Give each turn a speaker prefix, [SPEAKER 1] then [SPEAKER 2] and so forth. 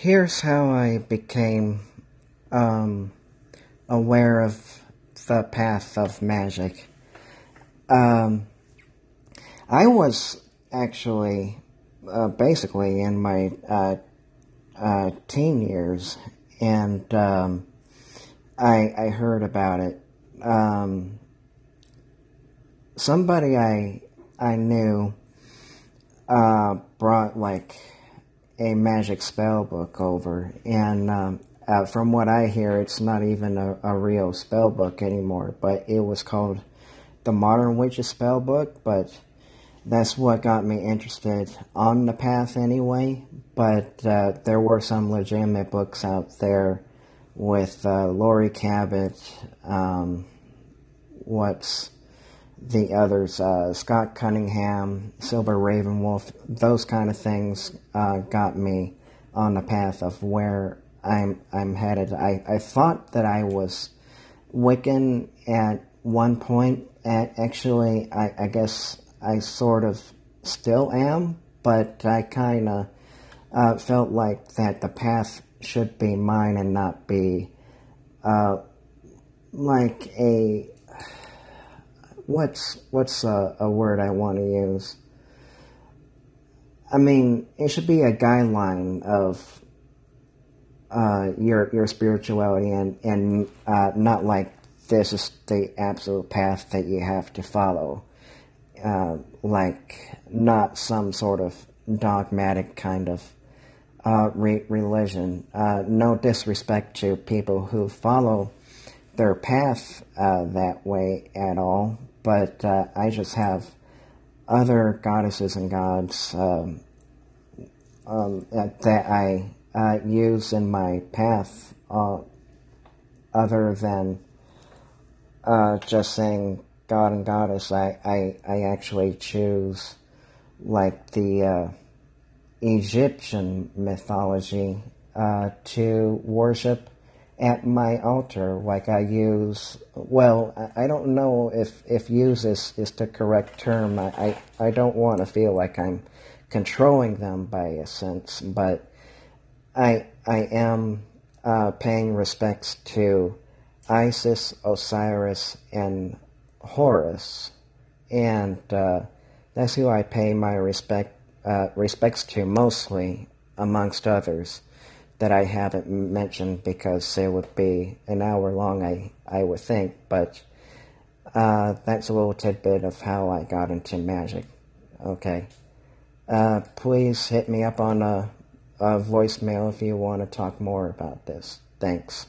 [SPEAKER 1] here's how I became um, aware of the path of magic. Um, I was actually uh, basically in my uh, uh, teen years, and um, I, I heard about it. Um, somebody I I knew uh, brought like a magic spell book over, and um, uh, from what I hear, it's not even a, a real spell book anymore. But it was called the Modern Witch's Spell Book, but that's what got me interested on the path anyway. But uh, there were some legitimate books out there with uh, Laurie Cabot. Um, what's the others? Uh, Scott Cunningham, Silver Ravenwolf. Those kind of things uh, got me on the path of where I'm I'm headed. I, I thought that I was Wiccan at one point. At actually, I, I guess I sort of still am, but I kind of uh, felt like that the path should be mine and not be uh, like a what's what's a, a word I want to use. I mean, it should be a guideline of uh, your your spirituality and and uh, not like this is the absolute path that you have to follow. Uh, like not some sort of dogmatic kind of uh, re- religion. Uh, no disrespect to people who follow their path uh, that way at all, but uh, I just have other goddesses and gods um, um, that I uh, use in my path other than just saying god and goddess, I, I, I actually choose like the uh, Egyptian mythology uh, to worship at my altar. Like I use, well, I, don't know if, if use is, is the correct term. I, I, I don't want to feel like I'm controlling them by a sense, but I, I am uh, paying respects to Isis, Osiris, and Horus, and uh, that's who I pay my respect uh, respects to mostly, amongst others, that I haven't mentioned because it would be an hour long. I I would think, but uh, that's a little tidbit of how I got into magic. Okay, uh, please hit me up on a, a voicemail if you want to talk more about this. Thanks.